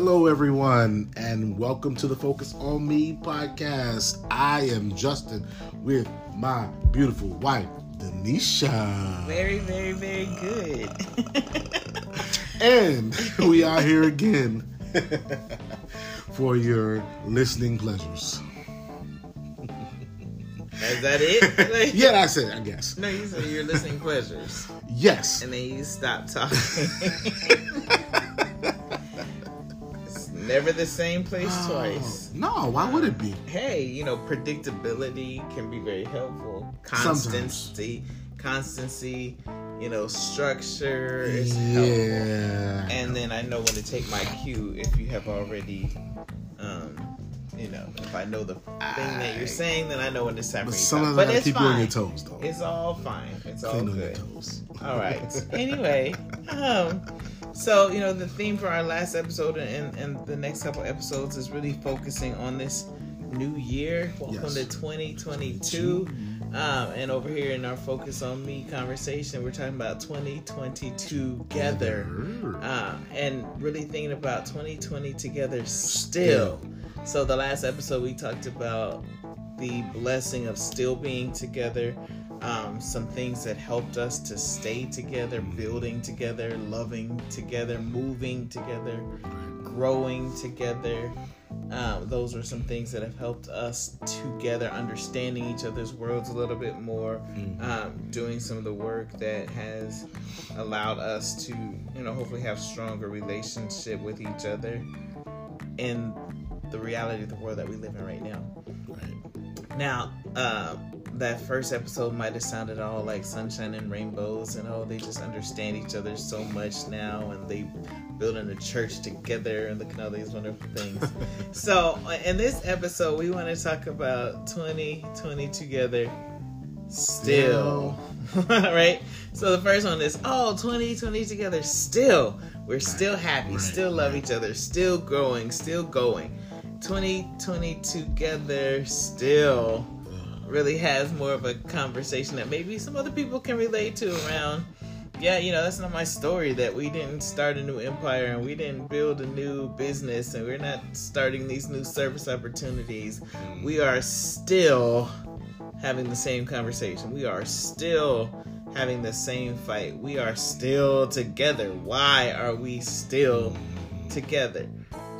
Hello, everyone, and welcome to the Focus on Me podcast. I am Justin with my beautiful wife, Denisha. Very, very, very good. and we are here again for your listening pleasures. Is that it? yeah, that's it, I guess. No, you said your listening pleasures. Yes. And then you stop talking. Never the same place oh, twice. No, why would it be? Hey, you know, predictability can be very helpful. Constancy, Sometimes. constancy, you know, structure is yeah. helpful. And then I know when to take my cue if you have already um, you know, if I know the thing I, that you're saying, then I know when it's time but for you. Some of but it's keep fine. you on your toes, though. It's all fine. It's all good. all right. anyway, um, so you know, the theme for our last episode and, and the next couple episodes is really focusing on this new year. Welcome yes. to 2022. Um, and over here in our focus on me conversation, we're talking about 2020 together, uh, and really thinking about 2020 together still so the last episode we talked about the blessing of still being together, um, some things that helped us to stay together, building together, loving together, moving together, growing together. Um, those are some things that have helped us together, understanding each other's worlds a little bit more, mm-hmm. um, doing some of the work that has allowed us to, you know, hopefully have stronger relationship with each other. in the reality of the world that we live in right now. Now, uh, that first episode might have sounded all like sunshine and rainbows, and oh, they just understand each other so much now, and they building a church together, and look at all these wonderful things. so, in this episode, we want to talk about 2020 together still. right? So the first one is oh 2020 together still. We're still happy, right, still love each other, still growing, still going. 2020 together still really has more of a conversation that maybe some other people can relate to around yeah, you know, that's not my story that we didn't start a new empire and we didn't build a new business and we're not starting these new service opportunities. Mm. We are still having the same conversation. We are still having the same fight. We are still together. Why are we still mm. together?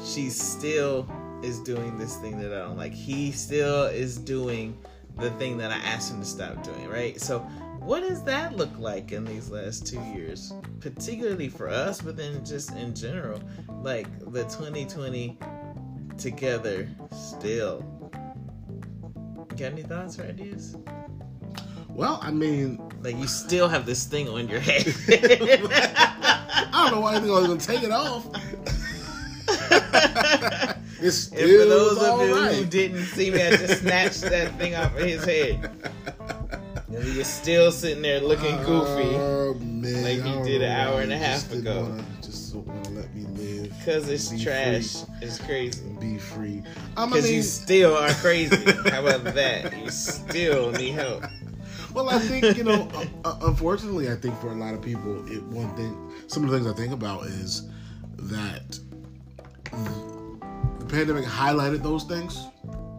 She still is doing this thing that I don't like. He still is doing the thing that I asked him to stop doing, right? So, what does that look like in these last two years, particularly for us, but then just in general, like the 2020 together still? Got any thoughts or ideas? Well, I mean, like you still have this thing on your head. I don't know why I think I was gonna take it off. It's and for those of you right. who didn't see me, I just snatched that thing off of his head. And he is still sitting there looking goofy, oh, man, like he did an hour and a half ago. Wanna, just don't want to let me live. Cause it's trash. Free. It's crazy. Be free. I'm Because I mean, you still are crazy. How about that? You still need help. Well, I think you know. uh, unfortunately, I think for a lot of people, it one thing. Some of the things I think about is that pandemic highlighted those things,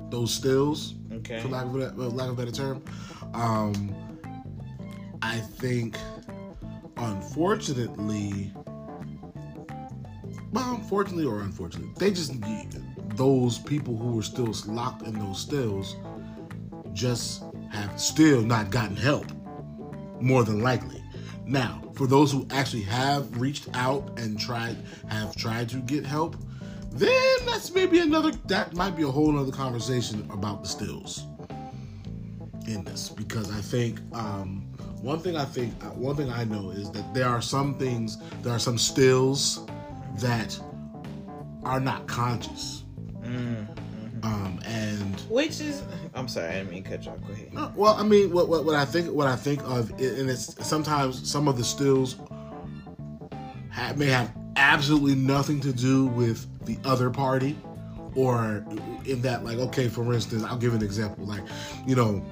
those stills, okay. for lack of a, lack of a better term. Um, I think, unfortunately, well, unfortunately or unfortunately, they just those people who were still locked in those stills just have still not gotten help, more than likely. Now, for those who actually have reached out and tried, have tried to get help, then that's maybe another that might be a whole other conversation about the stills in this because I think um, one thing I think uh, one thing I know is that there are some things there are some stills that are not conscious. Mm-hmm. Um, and which is I'm sorry, I didn't mean cut you off. Go ahead. No, well, I mean, what, what, what I think what I think of, and it's sometimes some of the stills have, may have absolutely nothing to do with the other party or in that like okay for instance i'll give an example like you know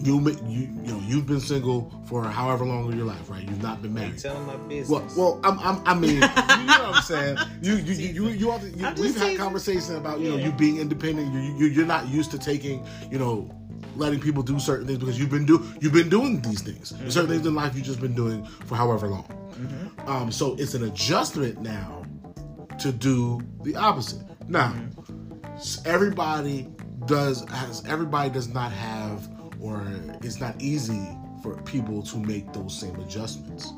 you you you know you've been single for however long of your life, right? You've not been married. Telling my business. Well, well, I'm, I'm, i mean, you know what I'm saying. You, you, you, you, you, you, you we've had conversations about you know you being independent. You, you, you're not used to taking you know letting people do certain things because you've been do you've been doing these things. Mm-hmm. Certain things in life you've just been doing for however long. Mm-hmm. Um, so it's an adjustment now to do the opposite. Now, mm-hmm. everybody does has everybody does not have or it's not easy for people to make those same adjustments.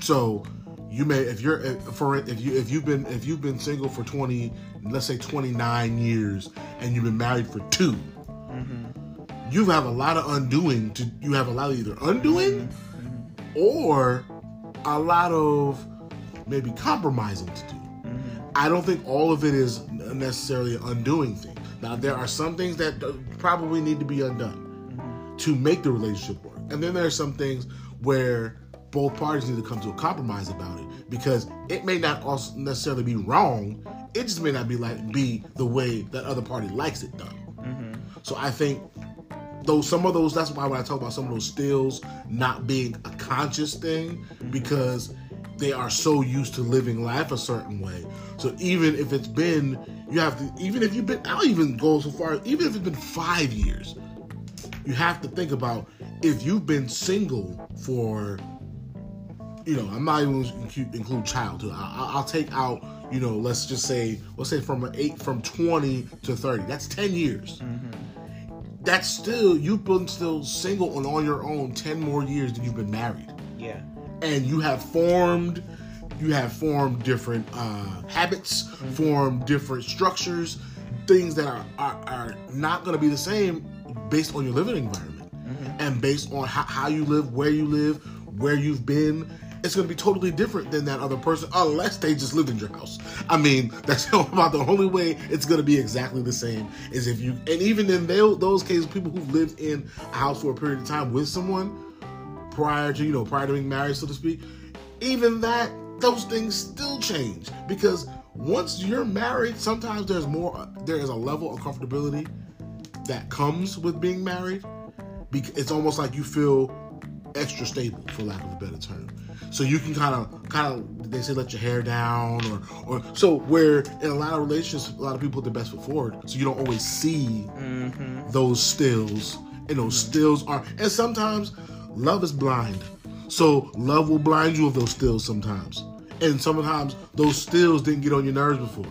So you may if you're for if you if you've been if you've been single for 20 let's say 29 years and you've been married for 2 mm-hmm. you have a lot of undoing to you have a lot of either undoing mm-hmm. or a lot of maybe compromising to do i don't think all of it is necessarily an undoing thing now, there are some things that probably need to be undone to make the relationship work. And then there are some things where both parties need to come to a compromise about it because it may not also necessarily be wrong. It just may not be like be the way that other party likes it done. So I think those some of those that's why when I talk about some of those stills not being a conscious thing because they are so used to living life a certain way. So even if it's been you have to, even if you've been, I'll even go so far, even if it's been five years, you have to think about if you've been single for, you know, I'm not even include childhood. I, will take out, you know, let's just say, let's say from eight, from 20 to 30. That's 10 years. Mm-hmm. That's still, you've been still single and on your own 10 more years than you've been married. Yeah. And you have formed you have formed different uh, habits, mm-hmm. formed different structures, things that are are, are not going to be the same based on your living environment mm-hmm. and based on how, how you live, where you live, where you've been. It's going to be totally different than that other person, unless they just lived in your house. I mean, that's about the only way it's going to be exactly the same is if you, and even in those cases, people who've lived in a house for a period of time with someone prior to, you know, prior to being married, so to speak, even that those things still change because once you're married, sometimes there's more. There is a level of comfortability that comes with being married. It's almost like you feel extra stable, for lack of a better term. So you can kind of, kind of, they say let your hair down, or, or so. Where in a lot of relationships, a lot of people put their best foot forward, so you don't always see mm-hmm. those stills, and those mm-hmm. stills are. And sometimes love is blind, so love will blind you of those stills sometimes. And sometimes those stills didn't get on your nerves before.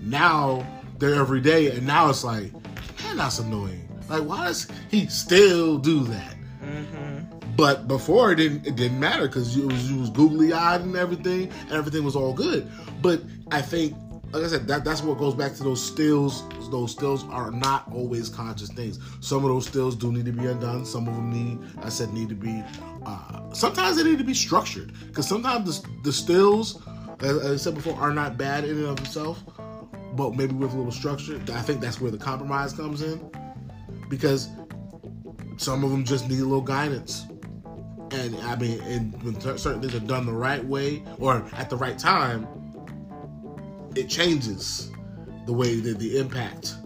Now they're every day, and now it's like, man, that's annoying. Like, why does he still do that? Mm-hmm. But before it didn't it didn't matter because you was, was googly eyed and everything, and everything was all good. But I think, like I said, that that's what goes back to those stills. Those stills are not always conscious things. Some of those stills do need to be undone. Some of them need, I said, need to be uh, sometimes they need to be structured because sometimes the, the stills, as, I said before, are not bad in and of themselves, but maybe with a little structure. I think that's where the compromise comes in because some of them just need a little guidance. And I mean, and when certain things are done the right way or at the right time, it changes the way that the impact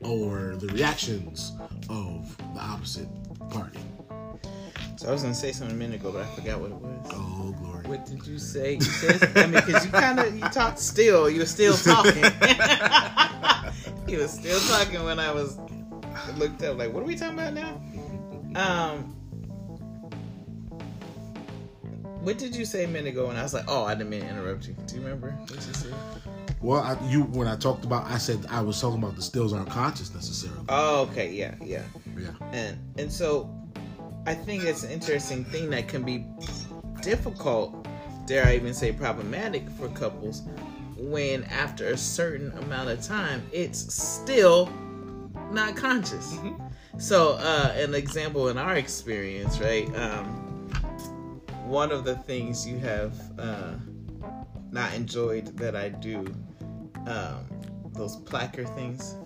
or the reactions of the opposite party. So I was gonna say something a minute ago, but I forgot what it was. Oh glory! What did you say? You said I mean, because you kind of you talked still. You were still talking. you were still talking when I was looked up. Like, what are we talking about now? Um, what did you say a minute ago? And I was like, oh, I didn't mean to interrupt you. Do you remember what you said? Well, I, you when I talked about, I said I was talking about the stills aren't conscious necessarily. Oh, okay, yeah, yeah, yeah. And and so I think it's an interesting thing that can be difficult, dare I even say problematic for couples, when after a certain amount of time, it's still not conscious. Mm-hmm. So, uh, an example in our experience, right? Um, one of the things you have uh, not enjoyed that I do, um, those placker things,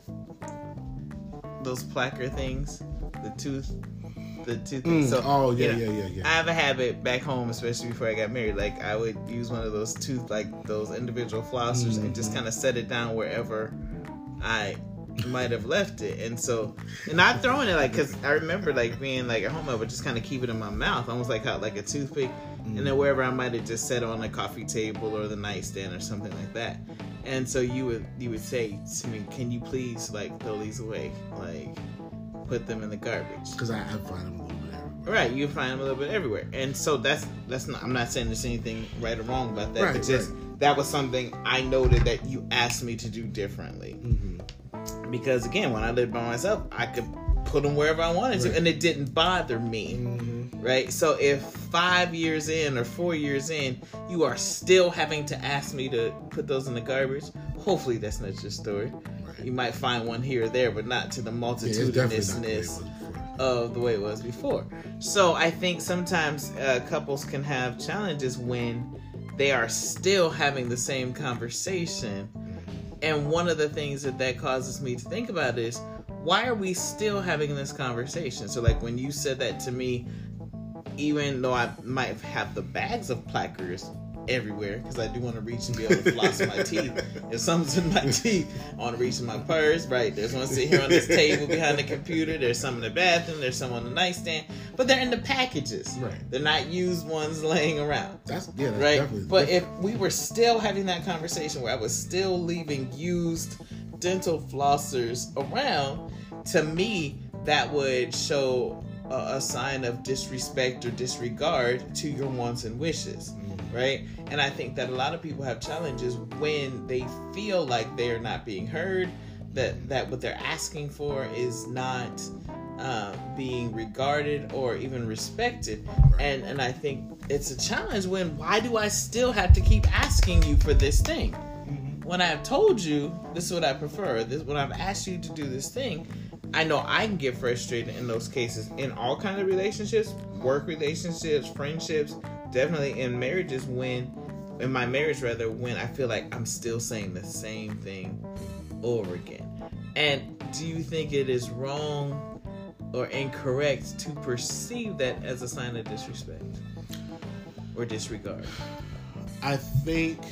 those placker things, the tooth the two things. Mm, so, oh yeah, you know, yeah, yeah, yeah. I have a habit back home, especially before I got married. Like I would use one of those tooth, like those individual flossers, mm-hmm. and just mm-hmm. kind of set it down wherever I might have left it. And so, and not throwing it like, cause I remember like being like at home, I would just kind of keep it in my mouth, almost like how like a toothpick, mm-hmm. and then wherever I might have just set on the coffee table or the nightstand or something like that. And so you would you would say to me, "Can you please like throw these away, like put them in the garbage?" Because I, I find them a little bit everywhere. Right, you find them a little bit everywhere, and so that's that's not. I'm not saying there's anything right or wrong about that, right, but just right. that was something I noted that you asked me to do differently. Mm-hmm. Because again, when I lived by myself, I could put them wherever I wanted right. to, and it didn't bother me. Mm-hmm. Right. So if five years in or four years in, you are still having to ask me to put those in the garbage, hopefully that's not your story. Right. You might find one here or there, but not to the multitudinousness yeah, of the way it was before. So I think sometimes uh, couples can have challenges when they are still having the same conversation. And one of the things that that causes me to think about is why are we still having this conversation? So, like when you said that to me, even though I might have the bags of placards everywhere because I do want to reach and be able to floss my teeth. If something's in my teeth, I want to reach in my purse. Right, there's one sitting here on this table behind the computer. There's some in the bathroom. There's some on the nightstand. But they're in the packages. Right, they're not used ones laying around. That's yeah, that's right. But if we were still having that conversation where I was still leaving used dental flossers around, to me that would show a, sign of disrespect or disregard to your wants and wishes. Right? And i think that a lot of people have challenges when they feel like they're not being heard that that what they're asking for is not uh, being regarded or even respected. And and i think it's a challenge when why do i still have to keep asking you for this thing? Mm-hmm. when i've told you this is what i prefer this when i've asked you to do this thing I know I can get frustrated in those cases in all kinds of relationships, work relationships, friendships, definitely in marriages when in my marriage rather when I feel like I'm still saying the same thing over again. And do you think it is wrong or incorrect to perceive that as a sign of disrespect or disregard? I think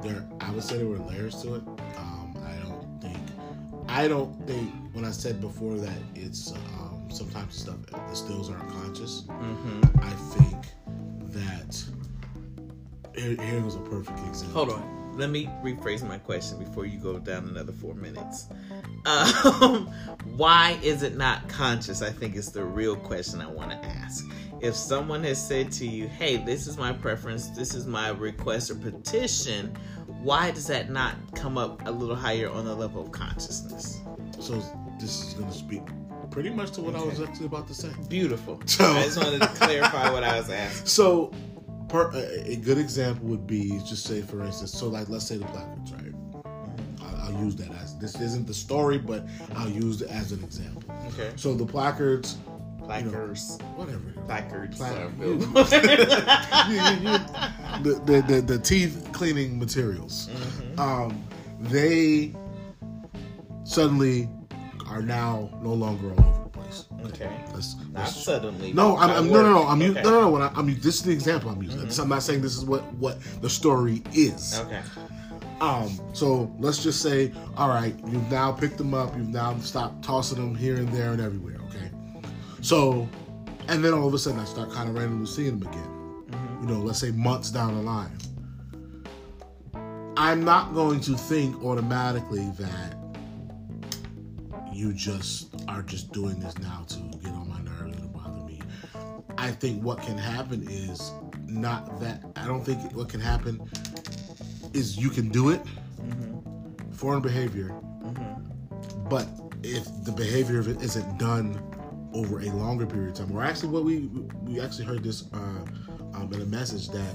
there I would say there were layers to it. I don't think I don't think when I said before that it's um, sometimes stuff the stills aren't conscious. Mm-hmm. I think that here, here was a perfect example. Hold on, let me rephrase my question before you go down another four minutes. Um, why is it not conscious? I think is the real question I want to ask. If someone has said to you, "Hey, this is my preference. This is my request or petition," why does that not come up a little higher on the level of consciousness? So this is going to speak pretty much to what okay. I was actually about to say. Beautiful. So, I just wanted to clarify what I was asking. So, per, a, a, good example would be just say, for instance, so like let's say the placards, right? I'll, I'll use that as this isn't the story, but I'll use it as an example. Okay. So the placards placards, you know, whatever, placards, Plac- you, you, the, the, the, the teeth cleaning materials. Mm-hmm. Um, they suddenly are now no longer all over the place. Okay, okay. Let's, not suddenly. No, I'm, I'm no, no, no. I'm okay. no, no, no. I'm this is the example I'm using. Mm-hmm. I'm not saying this is what what the story is. Okay. Um, so let's just say, all right, you've now picked them up, you've now stopped tossing them here and there and everywhere. Okay. So, and then all of a sudden I start kind of randomly seeing them again. Mm-hmm. You know, let's say months down the line. I'm not going to think automatically that you just are just doing this now to get on my nerves and bother me. I think what can happen is not that. I don't think what can happen is you can do it, mm-hmm. foreign behavior, mm-hmm. but if the behavior isn't done over a longer period of time. Or actually, what we we actually heard this uh, um, in a message that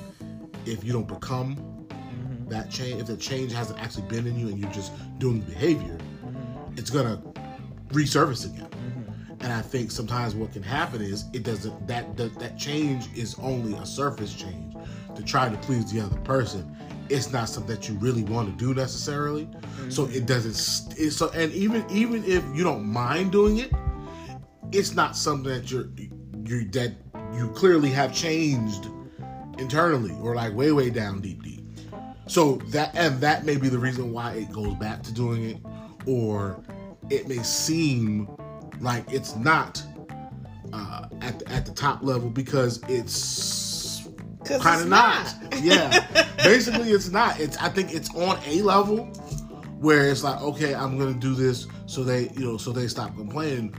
if you don't become mm-hmm. that change, if the change hasn't actually been in you and you're just doing the behavior, mm-hmm. it's gonna resurface again. Mm-hmm. And I think sometimes what can happen is it doesn't that, that that change is only a surface change to try to please the other person. It's not something that you really want to do necessarily. So it doesn't. It, so and even even if you don't mind doing it, it's not something that you're you that you clearly have changed internally or like way way down deep deep. So that and that may be the reason why it goes back to doing it, or it may seem like it's not uh, at the, at the top level because it's kind of not. not. yeah, basically it's not. It's I think it's on a level where it's like okay, I'm gonna do this so they you know so they stop complaining.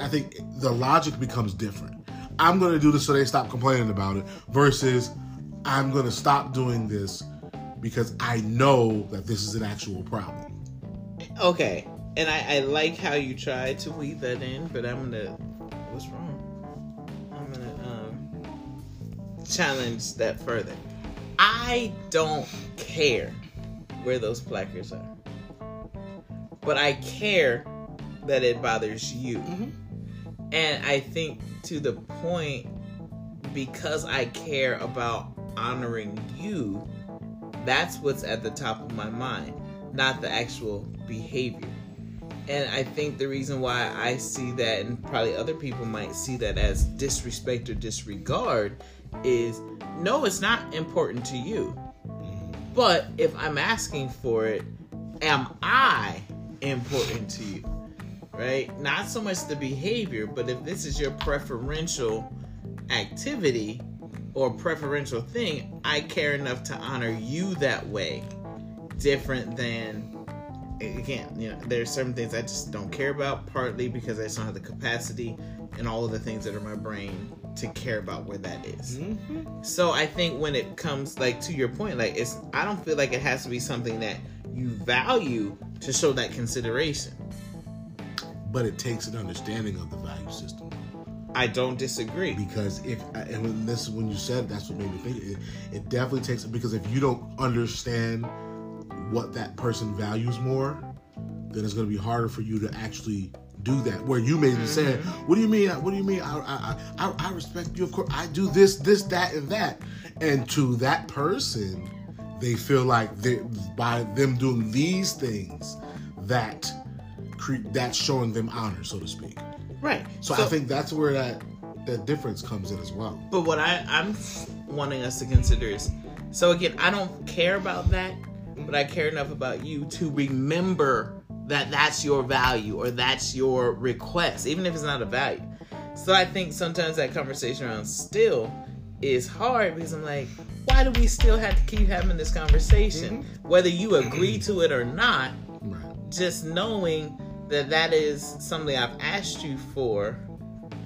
I think the logic becomes different. I'm gonna do this so they stop complaining about it versus I'm gonna stop doing this because I know that this is an actual problem. Okay, and I, I like how you tried to weave that in, but I'm gonna. What's wrong? I'm gonna um, challenge that further. I don't care where those placards are, but I care that it bothers you. Mm-hmm. And I think to the point, because I care about honoring you, that's what's at the top of my mind, not the actual behavior. And I think the reason why I see that, and probably other people might see that as disrespect or disregard, is no, it's not important to you. But if I'm asking for it, am I important to you? Right? Not so much the behavior, but if this is your preferential activity or preferential thing, I care enough to honor you that way. Different than again, you know, there's certain things I just don't care about, partly because I just don't have the capacity and all of the things that are in my brain to care about where that is. Mm-hmm. So I think when it comes like to your point, like it's I don't feel like it has to be something that you value to show that consideration. But it takes an understanding of the value system. I don't disagree because if and when this when you said that's what made me think it, it definitely takes because if you don't understand what that person values more, then it's going to be harder for you to actually do that. Where you may be mm-hmm. saying, "What do you mean? What do you mean? I, I, I, I respect you. Of course, I do this, this, that, and that." And to that person, they feel like they, by them doing these things, that cre- that's showing them honor, so to speak. Right. So, so I think that's where that that difference comes in as well. But what I, I'm wanting us to consider is, so again, I don't care about that but I care enough about you to remember that that's your value or that's your request, even if it's not a value. So I think sometimes that conversation around still is hard because I'm like, why do we still have to keep having this conversation? Mm-hmm. Whether you agree to it or not, right. just knowing that that is something I've asked you for.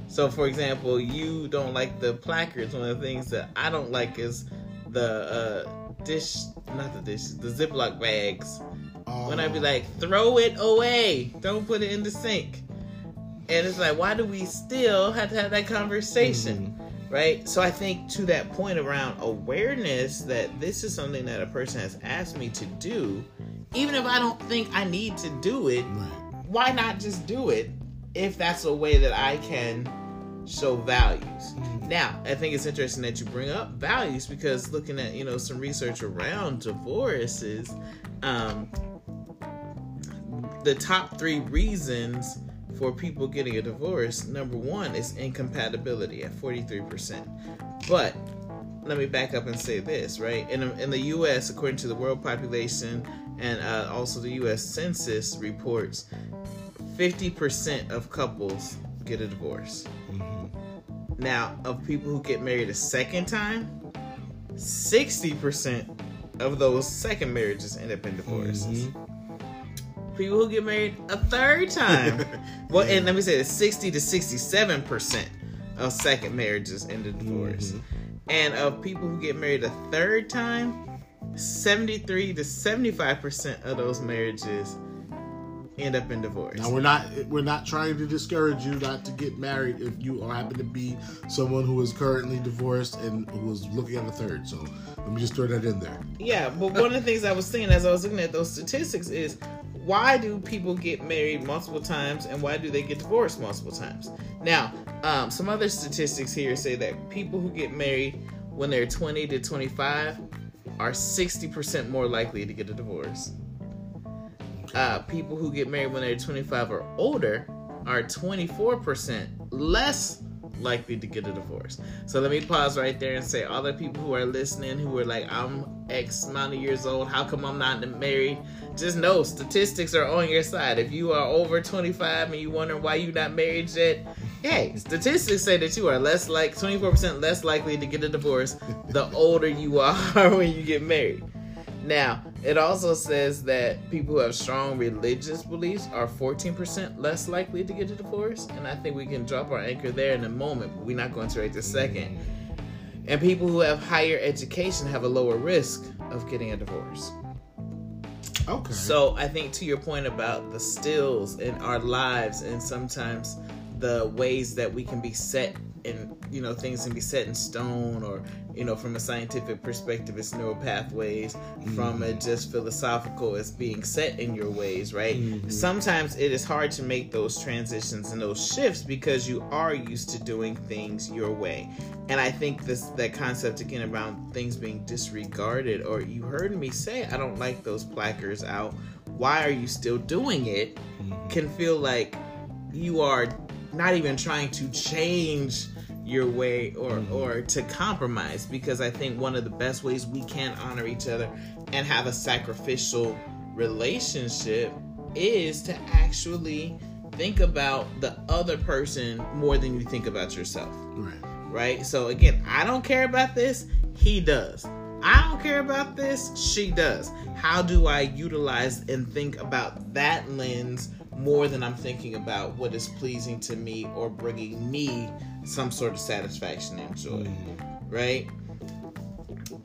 So, for example, you don't like the placards. One of the things that I don't like is the uh, dish, not the dish, the Ziploc bags. Oh. When I be like, throw it away, don't put it in the sink. And it's like, why do we still have to have that conversation? Mm-hmm. Right? So I think to that point around awareness that this is something that a person has asked me to do, even if I don't think I need to do it, right. why not just do it if that's a way that I can show values. Mm-hmm. Now, I think it's interesting that you bring up values because looking at you know some research around divorces, um, the top three reasons for people getting a divorce, number one is incompatibility at forty three percent. But let me back up and say this, right? In, in the U.S., according to the world population and uh, also the U.S. Census reports, 50% of couples get a divorce. Now, of people who get married a second time, 60% of those second marriages end up in divorces. Mm-hmm. People who get married a third time, well, and let me say this 60 to 67% of second marriages end in divorce. Mm-hmm. And of people who get married a third time, 73 to 75% of those marriages end up in divorce. Now we're not we're not trying to discourage you not to get married if you happen to be someone who is currently divorced and who is looking at a third. So let me just throw that in there. Yeah, but one of the things I was seeing as I was looking at those statistics is why do people get married multiple times and why do they get divorced multiple times? Now, um, some other statistics here say that people who get married when they're 20 to 25 are 60% more likely to get a divorce uh, people who get married when they're 25 or older are 24% less likely to get a divorce. So let me pause right there and say, all the people who are listening who are like, I'm X amount of years old, how come I'm not married? Just know statistics are on your side. If you are over 25 and you wonder why you're not married yet, hey, statistics say that you are less like 24% less likely to get a divorce the older you are when you get married. Now, it also says that people who have strong religious beliefs are 14% less likely to get a divorce. And I think we can drop our anchor there in a moment, but we're not going to right this second. And people who have higher education have a lower risk of getting a divorce. Okay. So I think to your point about the stills in our lives and sometimes the ways that we can be set in you know things can be set in stone or you know from a scientific perspective it's neural pathways mm-hmm. from a just philosophical it's being set in your ways right mm-hmm. sometimes it is hard to make those transitions and those shifts because you are used to doing things your way and i think this that concept again around things being disregarded or you heard me say i don't like those placards out why are you still doing it mm-hmm. can feel like you are not even trying to change your way or mm-hmm. or to compromise because I think one of the best ways we can honor each other and have a sacrificial relationship is to actually think about the other person more than you think about yourself. Right. Right? So again, I don't care about this, he does. I don't care about this, she does. How do I utilize and think about that lens more than I'm thinking about what is pleasing to me or bringing me some sort of satisfaction and joy, mm-hmm. right?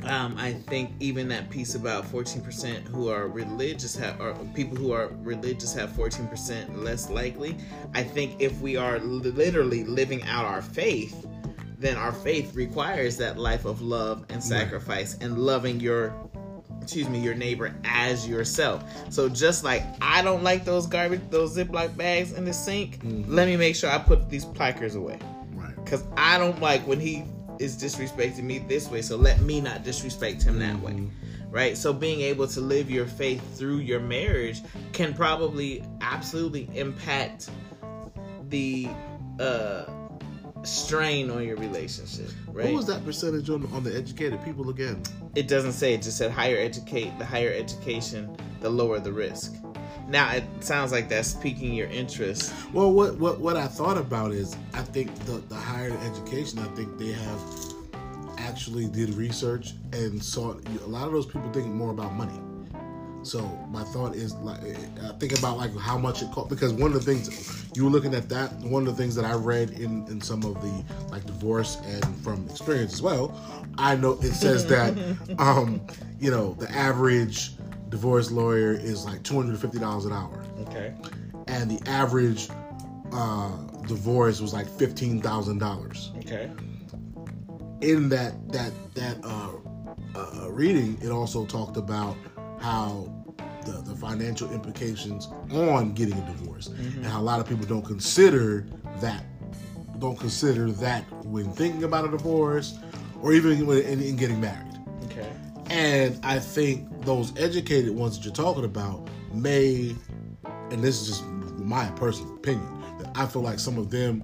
Um, I think even that piece about 14% who are religious have, or people who are religious have 14% less likely. I think if we are literally living out our faith, then our faith requires that life of love and sacrifice right. and loving your excuse me, your neighbor as yourself. So just like I don't like those garbage, those Ziploc bags in the sink, mm-hmm. let me make sure I put these placards away. Right. Because I don't like when he is disrespecting me this way. So let me not disrespect him that mm-hmm. way. Right. So being able to live your faith through your marriage can probably absolutely impact the uh strain on your relationship, right? What was that percentage on on the educated people again? It doesn't say. It just said higher educate. The higher education, the lower the risk. Now it sounds like that's piquing your interest. Well, what what what I thought about is I think the the higher education. I think they have actually did research and saw a lot of those people think more about money. So my thought is like uh, think about like how much it cost because one of the things you were looking at that one of the things that I read in in some of the like divorce and from experience as well. I know it says that um you know the average divorce lawyer is like two hundred and fifty dollars an hour. Okay. And the average uh, divorce was like fifteen thousand dollars. Okay. In that that that uh, uh, reading, it also talked about how the, the financial implications on getting a divorce. Mm-hmm. and how a lot of people don't consider that don't consider that when thinking about a divorce or even when, in, in getting married. Okay. And i think those educated ones that you're talking about may and this is just my personal opinion that i feel like some of them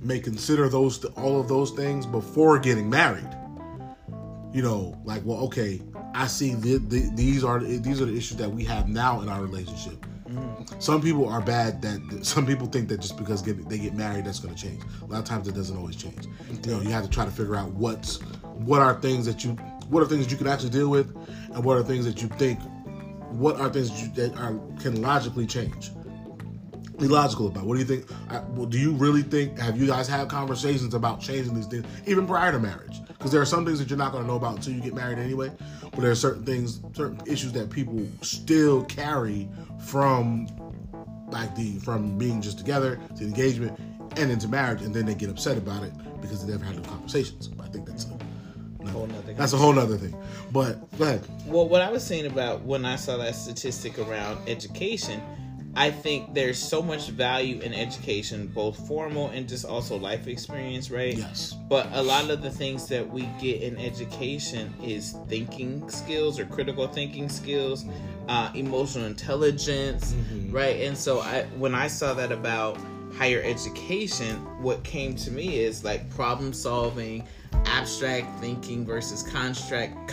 may consider those all of those things before getting married. You know like well okay I see the, the, these are these are the issues that we have now in our relationship. Mm. Some people are bad. That some people think that just because get, they get married, that's going to change. A lot of times, it doesn't always change. You know, you have to try to figure out what's what are things that you what are things you can actually deal with, and what are things that you think what are things that, you, that are can logically change. Be logical about. What do you think? well, do you really think? Have you guys had conversations about changing these things even prior to marriage? Because there are some things that you're not going to know about until you get married anyway. But there are certain things, certain issues that people still carry from like the from being just together to engagement and into marriage, and then they get upset about it because they never had the conversations. I think that's a, no, that's a whole other thing. But go ahead. Well, what I was saying about when I saw that statistic around education I think there's so much value in education, both formal and just also life experience, right? Yes. But a lot of the things that we get in education is thinking skills or critical thinking skills, uh, emotional intelligence, mm-hmm. right? And so I, when I saw that about higher education, what came to me is like problem solving, abstract thinking versus construct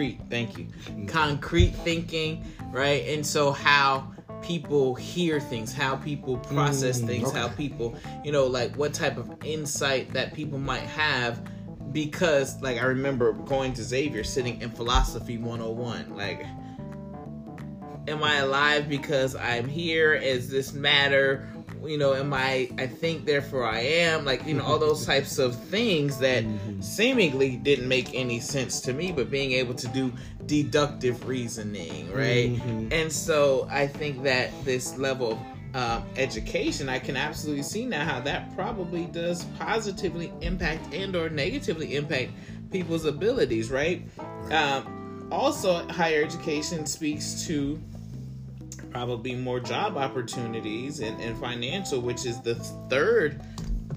concrete. Thank you, concrete thinking, right? And so how people hear things, how people process mm, things, okay. how people, you know, like what type of insight that people might have because like I remember going to Xavier sitting in philosophy 101 like am I alive because I'm here is this matter you know am I I think therefore I am like you know all those types of things that mm-hmm. seemingly didn't make any sense to me but being able to do deductive reasoning right mm-hmm. and so I think that this level of uh, education, I can absolutely see now how that probably does positively impact and or negatively impact people's abilities, right? Um, also, higher education speaks to probably more job opportunities and, and financial, which is the third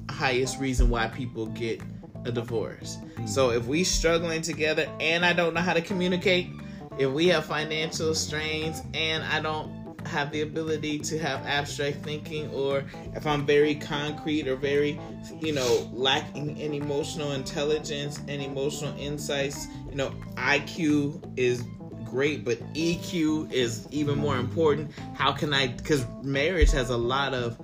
highest reason why people get a divorce. So if we struggling together and I don't know how to communicate, if we have financial strains and I don't have the ability to have abstract thinking or if I'm very concrete or very, you know, lacking in emotional intelligence and emotional insights, you know, IQ is great, but EQ is even more important. How can I, because marriage has a lot of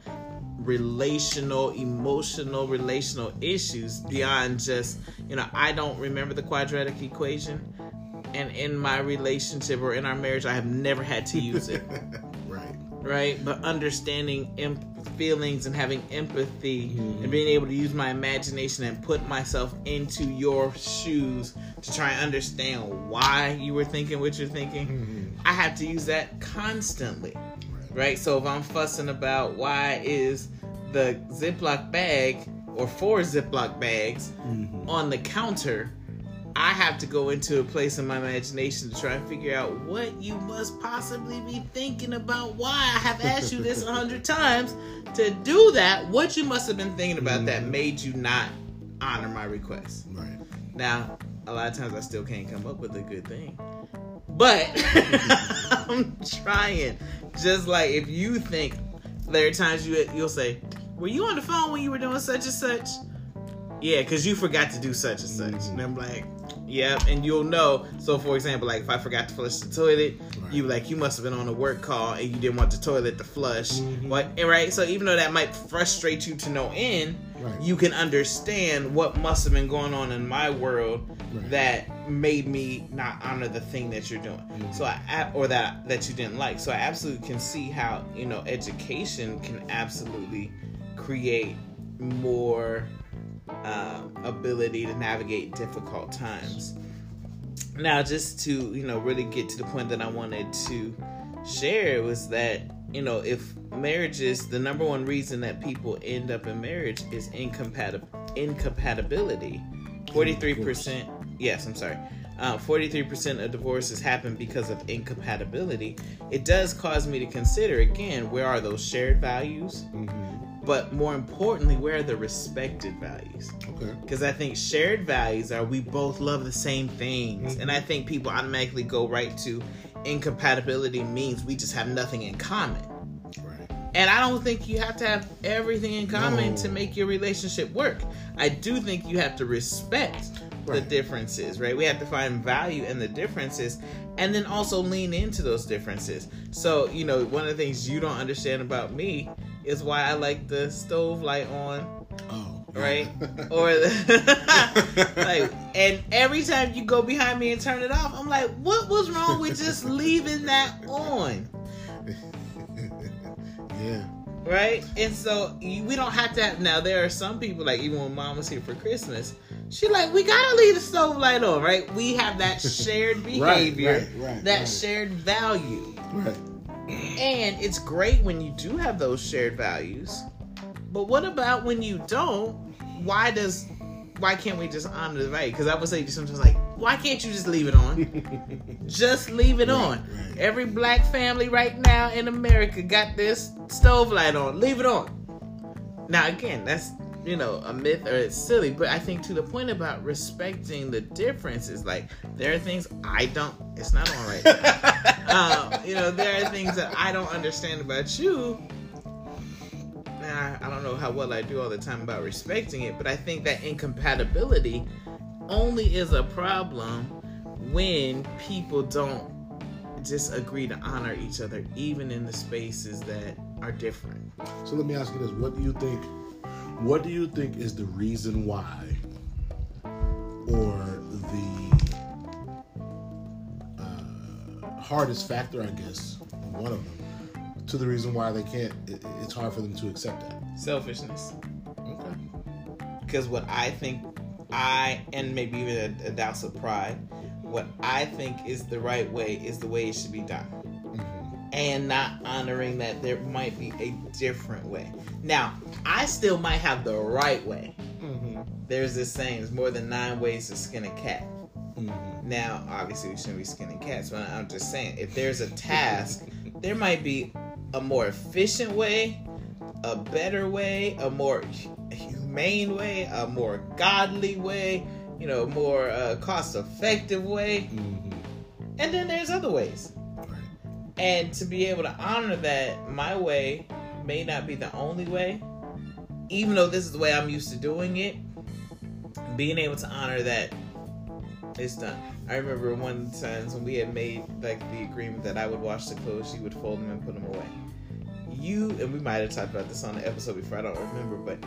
relational, emotional, relational issues beyond just, you know, I don't remember the quadratic equation. And in my relationship or in our marriage, I have never had to use it. right? Right. But understanding em- feelings and having empathy mm-hmm. and being able to use my imagination and put myself into your shoes to try and understand why you were thinking what you're thinking. Mm-hmm. I have to use that constantly, right. So if I'm fussing about why is the Ziploc bag or four Ziploc bags mm-hmm. on the counter I have to go into a place in my imagination to try and figure out what you must possibly be thinking about. Why I have asked you this a hundred times to do that. What you must have been thinking about mm. that made you not honor my request. Right. Now, a lot of times I still can't come up with a good thing. But I'm trying. Just like if you think there are times you you'll say, "Were you on the phone when you were doing such and such?" Yeah, because you forgot to do such and such. Mm-hmm. And I'm like, Yep, and you'll know. So, for example, like if I forgot to flush the toilet, right. you like you must have been on a work call and you didn't want the toilet to flush. Mm-hmm. Right, so even though that might frustrate you to no end, right. you can understand what must have been going on in my world right. that made me not honor the thing that you're doing. Mm-hmm. So I or that that you didn't like. So I absolutely can see how you know education can absolutely create more uh, ability to navigate difficult times. Now, just to you know really get to the point that I wanted to share was that you know if marriages the number one reason that people end up in marriage is incompatib- incompatibility. 43% yes i'm sorry. Uh, 43% of divorces happen because of incompatibility. It does cause me to consider again where are those shared values? Mm-hmm but more importantly, where are the respected values? Okay. Because I think shared values are we both love the same things, mm-hmm. and I think people automatically go right to incompatibility means we just have nothing in common. Right. And I don't think you have to have everything in common no. to make your relationship work. I do think you have to respect right. the differences, right? We have to find value in the differences and then also lean into those differences. So, you know, one of the things you don't understand about me is why I like the stove light on. Oh. Right? or the, like and every time you go behind me and turn it off, I'm like, what was wrong with just leaving that on? yeah. Right? And so we don't have to have now there are some people like even when mom was here for Christmas, she like, we gotta leave the stove light on, right? We have that shared behavior, right, right, right, that shared value. Right. And it's great when you do have those shared values. But what about when you don't? Why does why can't we just honor the value? Because I would say you sometimes like, why can't you just leave it on? just leave it right, on. Right. Every black family right now in America got this stove light on. Leave it on. Now again, that's you know a myth or it's silly, but I think to the point about respecting the differences, like there are things I don't. It's not on right. um, you know, there are things that I don't understand about you, Now, I don't know how well I do all the time about respecting it, but I think that incompatibility only is a problem when people don't just agree to honor each other, even in the spaces that are different. So let me ask you this: What do you think? What do you think is the reason why, or the uh, hardest factor, I guess, one of them, to the reason why they can't? It, it's hard for them to accept that. Selfishness. Okay. Because what I think, I and maybe even a, a douse of pride what I think is the right way is the way it should be done. And not honoring that there might be a different way. Now, I still might have the right way. Mm-hmm. There's this saying, "It's more than nine ways to skin a cat. Mm-hmm. Now, obviously, we shouldn't be skinning cats, but I'm just saying, if there's a task, there might be a more efficient way, a better way, a more humane way, a more godly way, you know, more uh, cost effective way. Mm-hmm. And then there's other ways. And to be able to honor that my way may not be the only way, even though this is the way I'm used to doing it, being able to honor that it's done. I remember one time when we had made like the agreement that I would wash the clothes, she would fold them and put them away. You and we might have talked about this on the episode before, I don't remember, but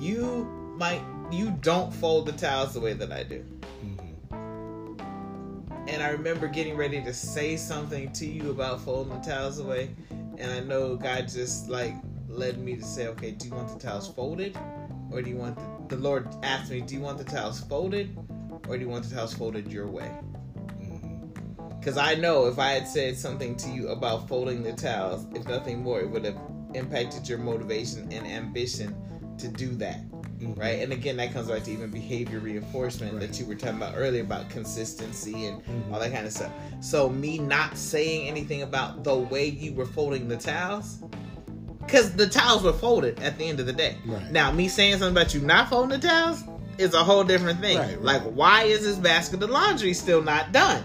you might you don't fold the towels the way that I do. And I remember getting ready to say something to you about folding the towels away, and I know God just like led me to say, okay, do you want the towels folded, or do you want the, the Lord asked me, do you want the towels folded, or do you want the towels folded your way? Because mm-hmm. I know if I had said something to you about folding the towels, if nothing more, it would have impacted your motivation and ambition to do that. Right? And again, that comes back to even behavior reinforcement right. that you were talking about earlier about consistency and mm-hmm. all that kind of stuff. So me not saying anything about the way you were folding the towels. Because the towels were folded at the end of the day. Right. Now, me saying something about you not folding the towels is a whole different thing. Right, like, why is this basket of laundry still not done?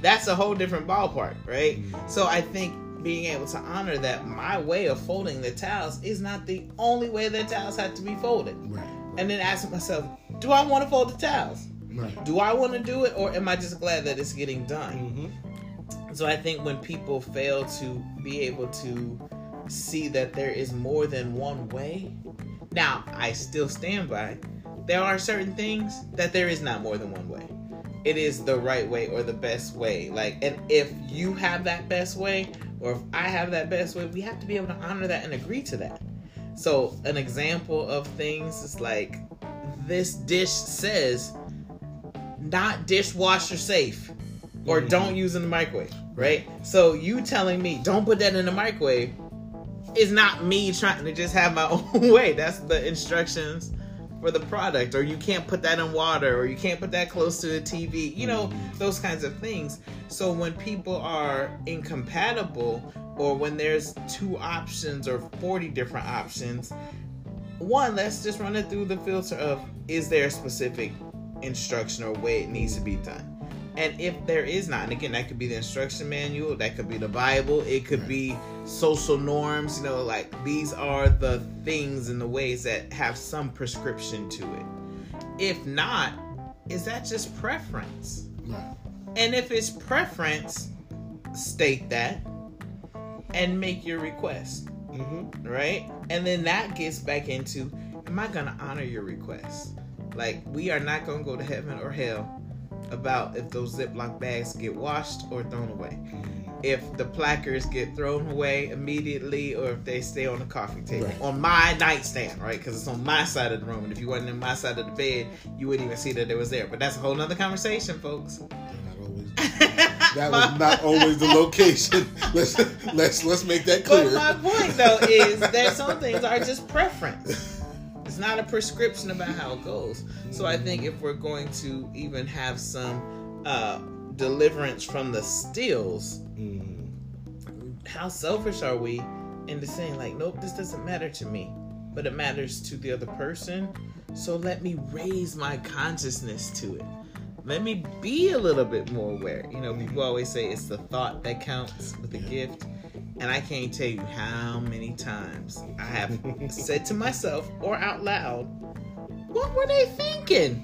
That's a whole different ballpark, right? Mm-hmm. So I think being able to honor that my way of folding the towels is not the only way the towels have to be folded. Right. And then asking myself, do I want to fold the towels? Right. Do I want to do it, or am I just glad that it's getting done? Mm-hmm. So I think when people fail to be able to see that there is more than one way, now I still stand by. There are certain things that there is not more than one way it is the right way or the best way. Like, and if you have that best way, or if I have that best way, we have to be able to honor that and agree to that. So, an example of things is like this dish says not dishwasher safe or mm-hmm. don't use in the microwave, right? So, you telling me don't put that in the microwave is not me trying to just have my own way. That's the instructions for the product or you can't put that in water or you can't put that close to the TV you know mm-hmm. those kinds of things so when people are incompatible or when there's two options or 40 different options one let's just run it through the filter of is there a specific instruction or way it needs to be done and if there is not, and again, that could be the instruction manual, that could be the Bible, it could be social norms, you know, like these are the things and the ways that have some prescription to it. If not, is that just preference? Right. And if it's preference, state that and make your request. Mm-hmm. Right? And then that gets back into am I going to honor your request? Like, we are not going to go to heaven or hell about if those Ziploc bags get washed or thrown away. If the placards get thrown away immediately or if they stay on the coffee table. Right. On my nightstand, right? Because it's on my side of the room. And if you wasn't in my side of the bed, you wouldn't even see that it was there. But that's a whole nother conversation, folks. that was not always the location. Let's let's let's make that clear. But my point though is that some things are just preference. Not a prescription about how it goes. So I think if we're going to even have some uh, deliverance from the stills, mm. how selfish are we into saying like, nope, this doesn't matter to me, but it matters to the other person. So let me raise my consciousness to it. Let me be a little bit more aware. You know, people always say it's the thought that counts with the gift And I can't tell you how many times I have said to myself or out loud, what were they thinking?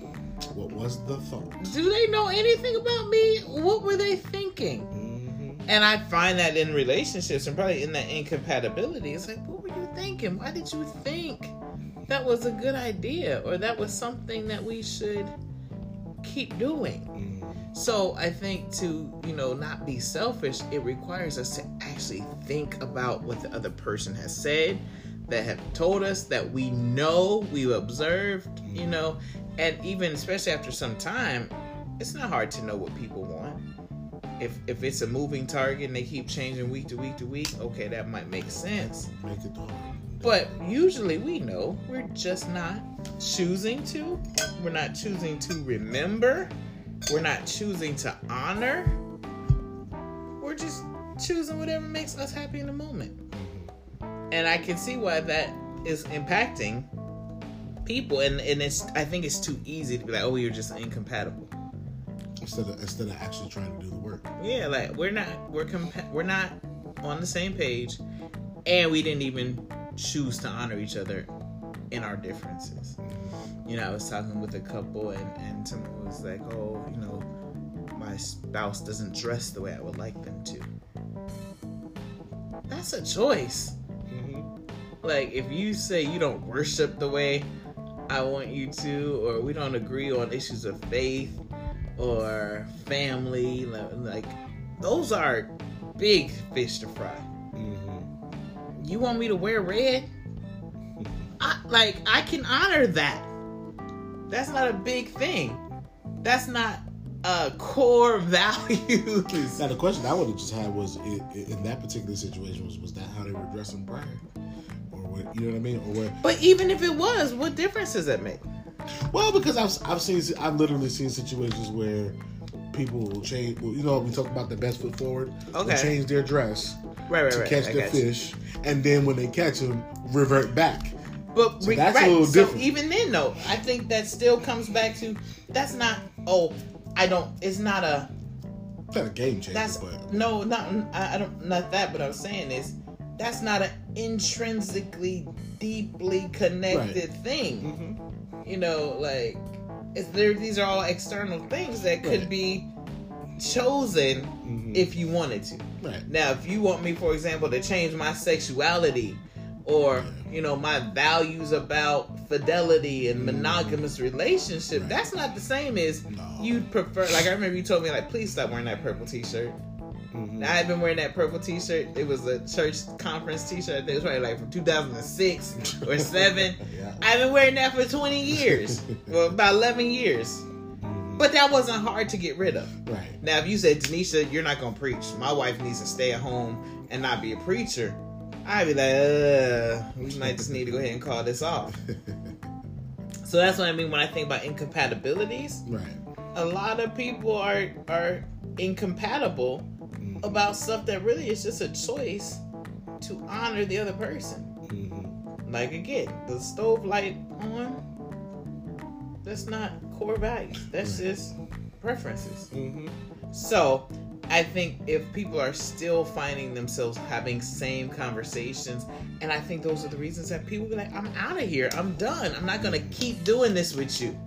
What was the thought? Do they know anything about me? What were they thinking? Mm-hmm. And I find that in relationships and probably in that incompatibility, it's like, what were you thinking? Why did you think that was a good idea or that was something that we should keep doing? Mm-hmm. So I think to, you know, not be selfish, it requires us to actually think about what the other person has said, that have told us that we know, we've observed, you know, and even especially after some time, it's not hard to know what people want. If if it's a moving target and they keep changing week to week to week, okay, that might make sense. Make it hard. But usually we know we're just not choosing to. We're not choosing to remember. We're not choosing to honor. We're just choosing whatever makes us happy in the moment. Mm-hmm. And I can see why that is impacting people and and it's I think it's too easy to be like, oh, you're just incompatible. Instead of instead of actually trying to do the work. Yeah, like we're not we're compa- we're not on the same page, and we didn't even choose to honor each other in our differences. Mm-hmm. You know, I was talking with a couple, and and someone was like, oh, you know, my spouse doesn't dress the way I would like them to. That's a choice. Mm-hmm. Like if you say you don't worship the way I want you to, or we don't agree on issues of faith or family. Like, those are big fish to fry. Mm-hmm. You want me to wear red? I, like, I can honor that. That's not a big thing. That's not a core value. Now, the question I would have just had was in, in that particular situation was was that how they were dressing prior? Or what you know what I mean? Or what? But even if it was, what difference does that make? Well, because I've I've seen I've literally seen situations where people will change. Well, you know, we talk about the best foot forward. Okay. change their dress. Right, right, to right. catch I their fish, you. and then when they catch them, revert back. But so that's right. a little different. So even then, though, I think that still comes back to that's not. Oh, I don't. It's not a. It's not a game changer. That's but. no, not I, I don't. Not that. But I'm saying is that's not an intrinsically deeply connected right. thing. Mm-hmm. You know, like it's there. These are all external things that could right. be chosen mm-hmm. if you wanted to. Right. Now, if you want me, for example, to change my sexuality or you know my values about fidelity and monogamous relationship, right. that's not the same as no. you'd prefer. Like I remember you told me, like, please stop wearing that purple T-shirt. Mm-hmm. I've been wearing that purple T-shirt. It was a church conference T-shirt. It was probably like from 2006 or seven. yeah. I've been wearing that for 20 years, well, about 11 years. Mm-hmm. But that wasn't hard to get rid of. Right. Now, if you said, Denisha, you're not gonna preach. My wife needs to stay at home and not be a preacher. I'd be like, uh, we might just need to go ahead and call this off. so that's what I mean when I think about incompatibilities. Right. A lot of people are are incompatible about stuff that really is just a choice to honor the other person. Mm-hmm. Like again, the stove light on, that's not core values. That's just preferences. Mm-hmm. So I think if people are still finding themselves having same conversations, and I think those are the reasons that people be like, I'm out of here. I'm done. I'm not gonna keep doing this with you.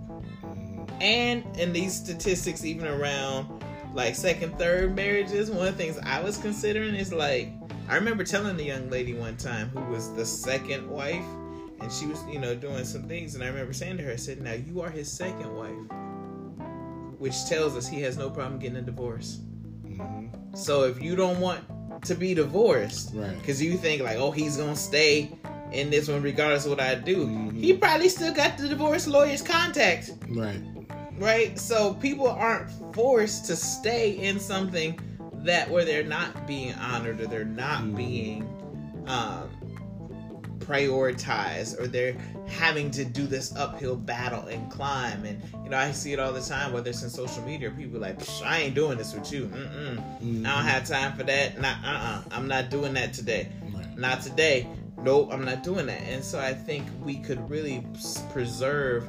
And in these statistics, even around like second, third marriages, one of the things I was considering is like I remember telling the young lady one time who was the second wife, and she was, you know, doing some things, and I remember saying to her, I said, Now you are his second wife. Which tells us he has no problem getting a divorce. Mm-hmm. So if you don't want to be divorced, right? Because you think like, oh, he's gonna stay in this one regardless of what I do. Mm-hmm. He probably still got the divorce lawyer's contact, right? right? So people aren't forced to stay in something that where they're not being honored or they're not mm. being um, prioritized or they're having to do this uphill battle and climb. And you know, I see it all the time, whether it's in social media, people like, I ain't doing this with you. Mm-mm. Mm-hmm. I don't have time for that. Not uh uh-uh. I'm not doing that today. Not today. Nope, I'm not doing that. And so I think we could really preserve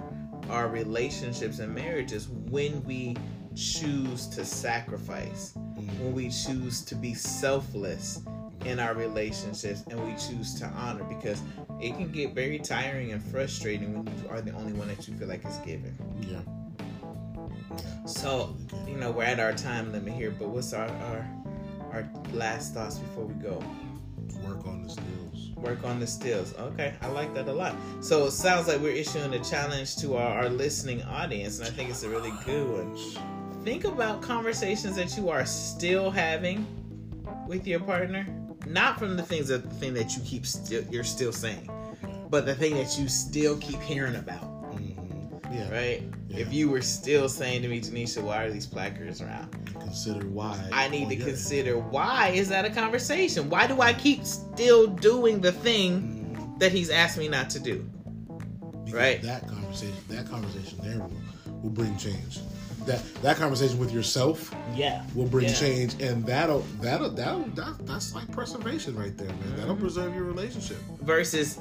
our relationships and marriages when we choose to sacrifice, mm-hmm. when we choose to be selfless in our relationships and we choose to honor because it can get very tiring and frustrating when you are the only one that you feel like is giving. Yeah. So, you know, we're at our time limit here, but what's our our, our last thoughts before we go? Work on the stills. Work on the stills. Okay, I like that a lot. So it sounds like we're issuing a challenge to our, our listening audience, and I think it's a really good one. Think about conversations that you are still having with your partner, not from the things that the thing that you keep still you're still saying, but the thing that you still keep hearing about. Mm-hmm. Yeah. Right? Yeah. If you were still saying to me, Tanisha, why are these placards around? Consider why. I need to consider why is that a conversation? Why do I keep still doing the thing. Mhm. that he's asked me not to do? Because Right. That conversation, that conversation there will, will bring change. That that conversation with yourself Yeah. will bring Yeah. change, and that'll that'll that'll that, that's like preservation right there, man. Mm-hmm. That'll preserve your relationship. Versus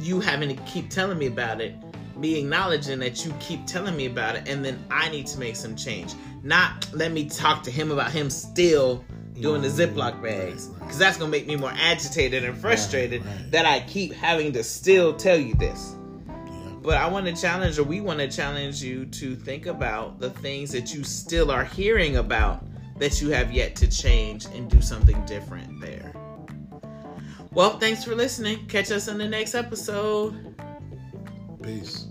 you having to keep telling me about it, me acknowledging that you keep telling me about it, and then I need to make some change. Not let me talk to him about him still doing the Mm, Ziploc bags. Because that's going to make me more agitated and frustrated Right, right. that I keep having to still tell you this. But I want to challenge, or we want to challenge you to think about the things that you still are hearing about that you have yet to change and do something different there. Well, thanks for listening. Catch us in the next episode. Peace.